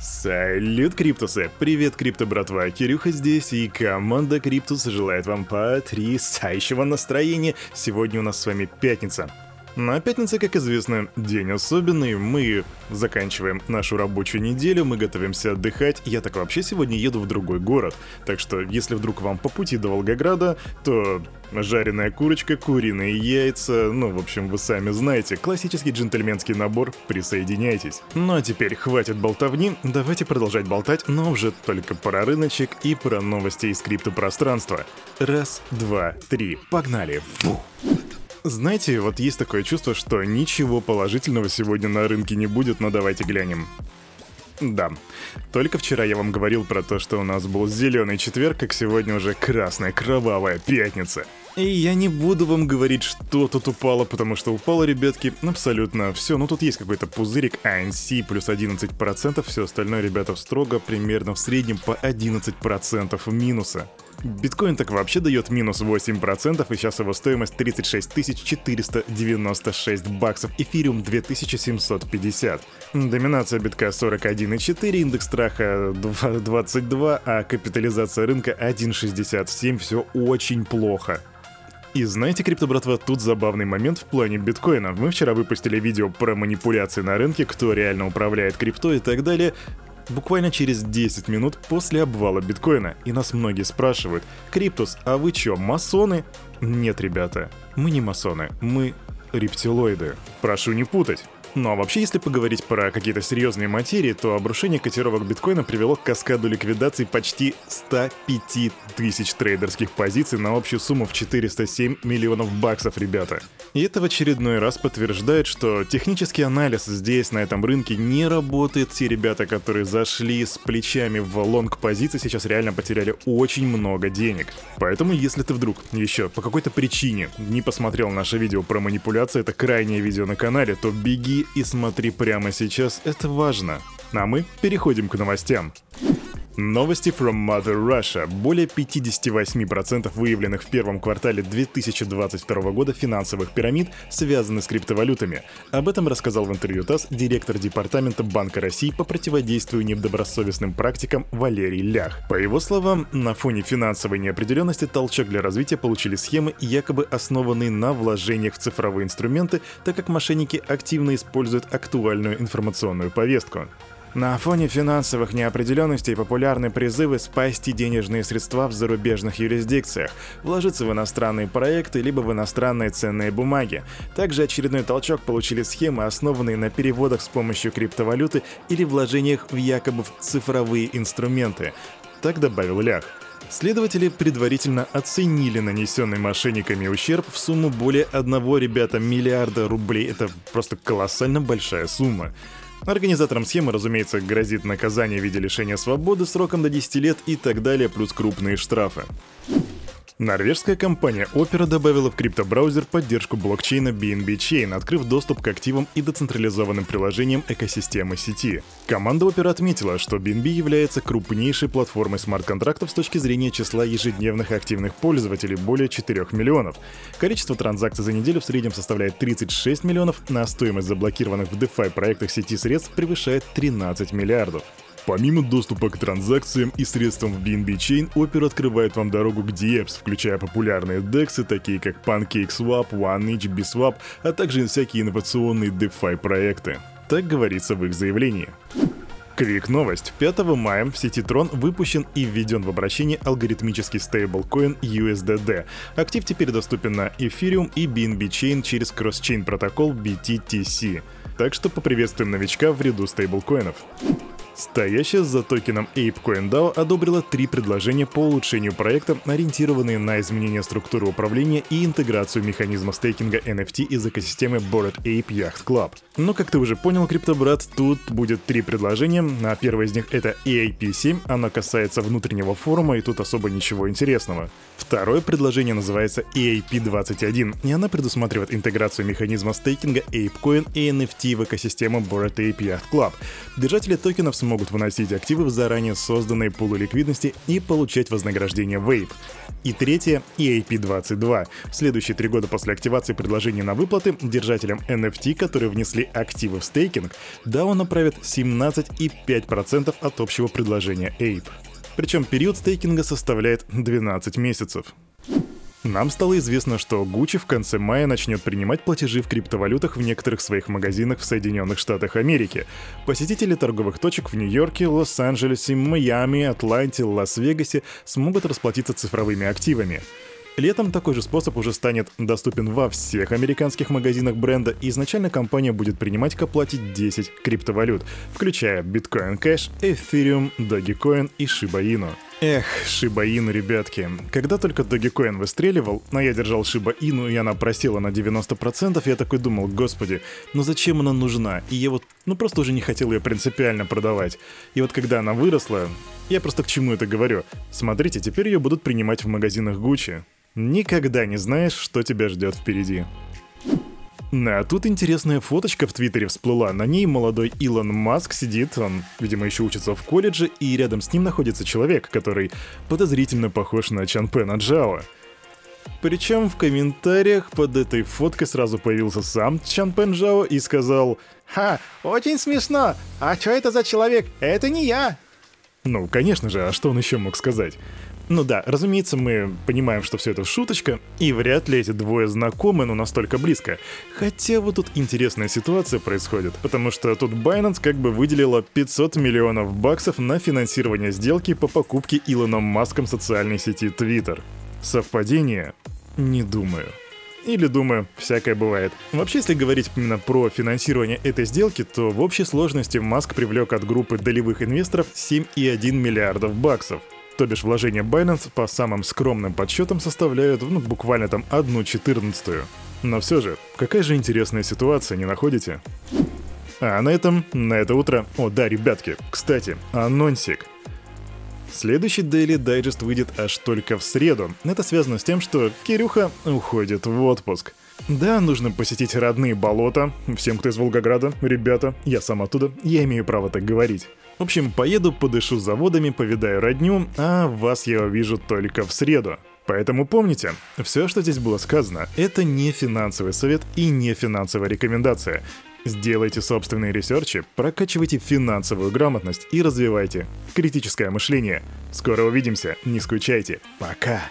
Салют, Криптусы! Привет, Крипто братва! Кирюха здесь, и команда Криптус желает вам потрясающего настроения. Сегодня у нас с вами пятница. На пятница, как известно, день особенный. Мы заканчиваем нашу рабочую неделю, мы готовимся отдыхать. Я так вообще сегодня еду в другой город. Так что, если вдруг вам по пути до Волгограда, то жареная курочка, куриные яйца, ну, в общем, вы сами знаете, классический джентльменский набор, присоединяйтесь. Ну а теперь хватит болтовни, давайте продолжать болтать, но уже только про рыночек и про новости из криптопространства. Раз, два, три, погнали! Фу. Знаете, вот есть такое чувство, что ничего положительного сегодня на рынке не будет, но давайте глянем. Да. Только вчера я вам говорил про то, что у нас был зеленый четверг, как сегодня уже красная кровавая пятница. И я не буду вам говорить, что тут упало, потому что упало, ребятки, абсолютно все. Ну тут есть какой-то пузырик ANC плюс 11%, все остальное, ребята, строго примерно в среднем по 11% минуса. Биткоин так вообще дает минус 8%, и сейчас его стоимость 36 496 баксов, эфириум 2750. Доминация битка 41,4, индекс страха 22, а капитализация рынка 1,67, все очень плохо. И знаете, крипто братва, тут забавный момент в плане биткоина. Мы вчера выпустили видео про манипуляции на рынке, кто реально управляет крипто и так далее буквально через 10 минут после обвала биткоина, и нас многие спрашивают, «Криптус, а вы чё, масоны?» Нет, ребята, мы не масоны, мы рептилоиды. Прошу не путать. Ну а вообще, если поговорить про какие-то серьезные материи, то обрушение котировок биткоина привело к каскаду ликвидаций почти 105 тысяч трейдерских позиций на общую сумму в 407 миллионов баксов, ребята. И это в очередной раз подтверждает, что технический анализ здесь, на этом рынке, не работает. Те ребята, которые зашли с плечами в long позиции, сейчас реально потеряли очень много денег. Поэтому, если ты вдруг еще по какой-то причине не посмотрел наше видео про манипуляции, это крайнее видео на канале, то беги и смотри прямо сейчас, это важно. А мы переходим к новостям. Новости from Mother Russia. Более 58% выявленных в первом квартале 2022 года финансовых пирамид связаны с криптовалютами. Об этом рассказал в интервью ТАСС директор Департамента Банка России по противодействию недобросовестным практикам Валерий Лях. По его словам, на фоне финансовой неопределенности толчок для развития получили схемы, якобы основанные на вложениях в цифровые инструменты, так как мошенники активно используют актуальную информационную повестку. На фоне финансовых неопределенностей популярны призывы спасти денежные средства в зарубежных юрисдикциях, вложиться в иностранные проекты либо в иностранные ценные бумаги. Также очередной толчок получили схемы, основанные на переводах с помощью криптовалюты или вложениях в якобы цифровые инструменты. Так добавил Лях. Следователи предварительно оценили нанесенный мошенниками ущерб в сумму более 1, ребята, миллиарда рублей. Это просто колоссально большая сумма. Организаторам схемы, разумеется, грозит наказание в виде лишения свободы сроком до 10 лет и так далее, плюс крупные штрафы. Норвежская компания Opera добавила в криптобраузер поддержку блокчейна BNB Chain, открыв доступ к активам и децентрализованным приложениям экосистемы сети. Команда Opera отметила, что BNB является крупнейшей платформой смарт-контрактов с точки зрения числа ежедневных активных пользователей более 4 миллионов. Количество транзакций за неделю в среднем составляет 36 миллионов, на стоимость заблокированных в DeFi проектах сети средств превышает 13 миллиардов. Помимо доступа к транзакциям и средствам в BNB Chain, Opera открывает вам дорогу к DEPS, включая популярные DEX, такие как PancakeSwap, OneInch, BSwap, а также всякие инновационные DeFi проекты. Так говорится в их заявлении. Квик новость. 5 мая в сети Tron выпущен и введен в обращение алгоритмический стейблкоин USDD. Актив теперь доступен на Ethereum и BNB Chain через кросс-чейн протокол BTTC. Так что поприветствуем новичка в ряду стейблкоинов. Стоящая за токеном ApeCoin DAO одобрила три предложения по улучшению проекта, ориентированные на изменение структуры управления и интеграцию механизма стейкинга NFT из экосистемы Bored Ape Yacht Club. Но, как ты уже понял, криптобрат, тут будет три предложения. А первое из них это EAP7, оно касается внутреннего форума, и тут особо ничего интересного. Второе предложение называется EAP21, и она предусматривает интеграцию механизма стейкинга ApeCoin и NFT в экосистему Bored Ape Yacht Club. Держатели токенов смогут смогут выносить активы в заранее созданные пулы ликвидности и получать вознаграждение Vape. И третье — EAP-22. В следующие три года после активации предложения на выплаты держателям NFT, которые внесли активы в стейкинг, DAO направит 17,5% от общего предложения APE. Причем период стейкинга составляет 12 месяцев. Нам стало известно, что Gucci в конце мая начнет принимать платежи в криптовалютах в некоторых своих магазинах в Соединенных Штатах Америки. Посетители торговых точек в Нью-Йорке, Лос-Анджелесе, Майами, Атланте, Лас-Вегасе смогут расплатиться цифровыми активами. Летом такой же способ уже станет доступен во всех американских магазинах бренда, и изначально компания будет принимать к оплате 10 криптовалют, включая Bitcoin Cash, Ethereum, Dogecoin и Shiba Inu. Эх, Shiba Inu, ребятки. Когда только Dogecoin выстреливал, но я держал Shiba Inu, и она просела на 90%, я такой думал, господи, ну зачем она нужна? И я вот, ну просто уже не хотел ее принципиально продавать. И вот когда она выросла, я просто к чему это говорю? Смотрите, теперь ее будут принимать в магазинах Gucci. Никогда не знаешь, что тебя ждет впереди. А тут интересная фоточка в Твиттере всплыла. На ней молодой Илон Маск сидит, он, видимо, еще учится в колледже, и рядом с ним находится человек, который подозрительно похож на Чанпена Джао. Причем в комментариях под этой фоткой сразу появился сам Чан Пен Джао и сказал «Ха, очень смешно! А что это за человек? Это не я!» Ну, конечно же, а что он еще мог сказать? Ну да, разумеется, мы понимаем, что все это шуточка, и вряд ли эти двое знакомы, но настолько близко. Хотя вот тут интересная ситуация происходит, потому что тут Binance как бы выделила 500 миллионов баксов на финансирование сделки по покупке Илоном Маском социальной сети Twitter. Совпадение? Не думаю. Или думаю, всякое бывает. Вообще, если говорить именно про финансирование этой сделки, то в общей сложности Маск привлек от группы долевых инвесторов 7,1 миллиардов баксов. То бишь вложения Binance по самым скромным подсчетам составляют ну, буквально там одну четырнадцатую. Но все же, какая же интересная ситуация, не находите? А на этом, на это утро... О, да, ребятки, кстати, анонсик. Следующий Daily Digest выйдет аж только в среду. Это связано с тем, что Кирюха уходит в отпуск. Да, нужно посетить родные болота. Всем, кто из Волгограда, ребята, я сам оттуда, я имею право так говорить. В общем, поеду, подышу заводами, повидаю родню, а вас я увижу только в среду. Поэтому помните, все, что здесь было сказано, это не финансовый совет и не финансовая рекомендация. Сделайте собственные ресерчи, прокачивайте финансовую грамотность и развивайте критическое мышление. Скоро увидимся, не скучайте. Пока!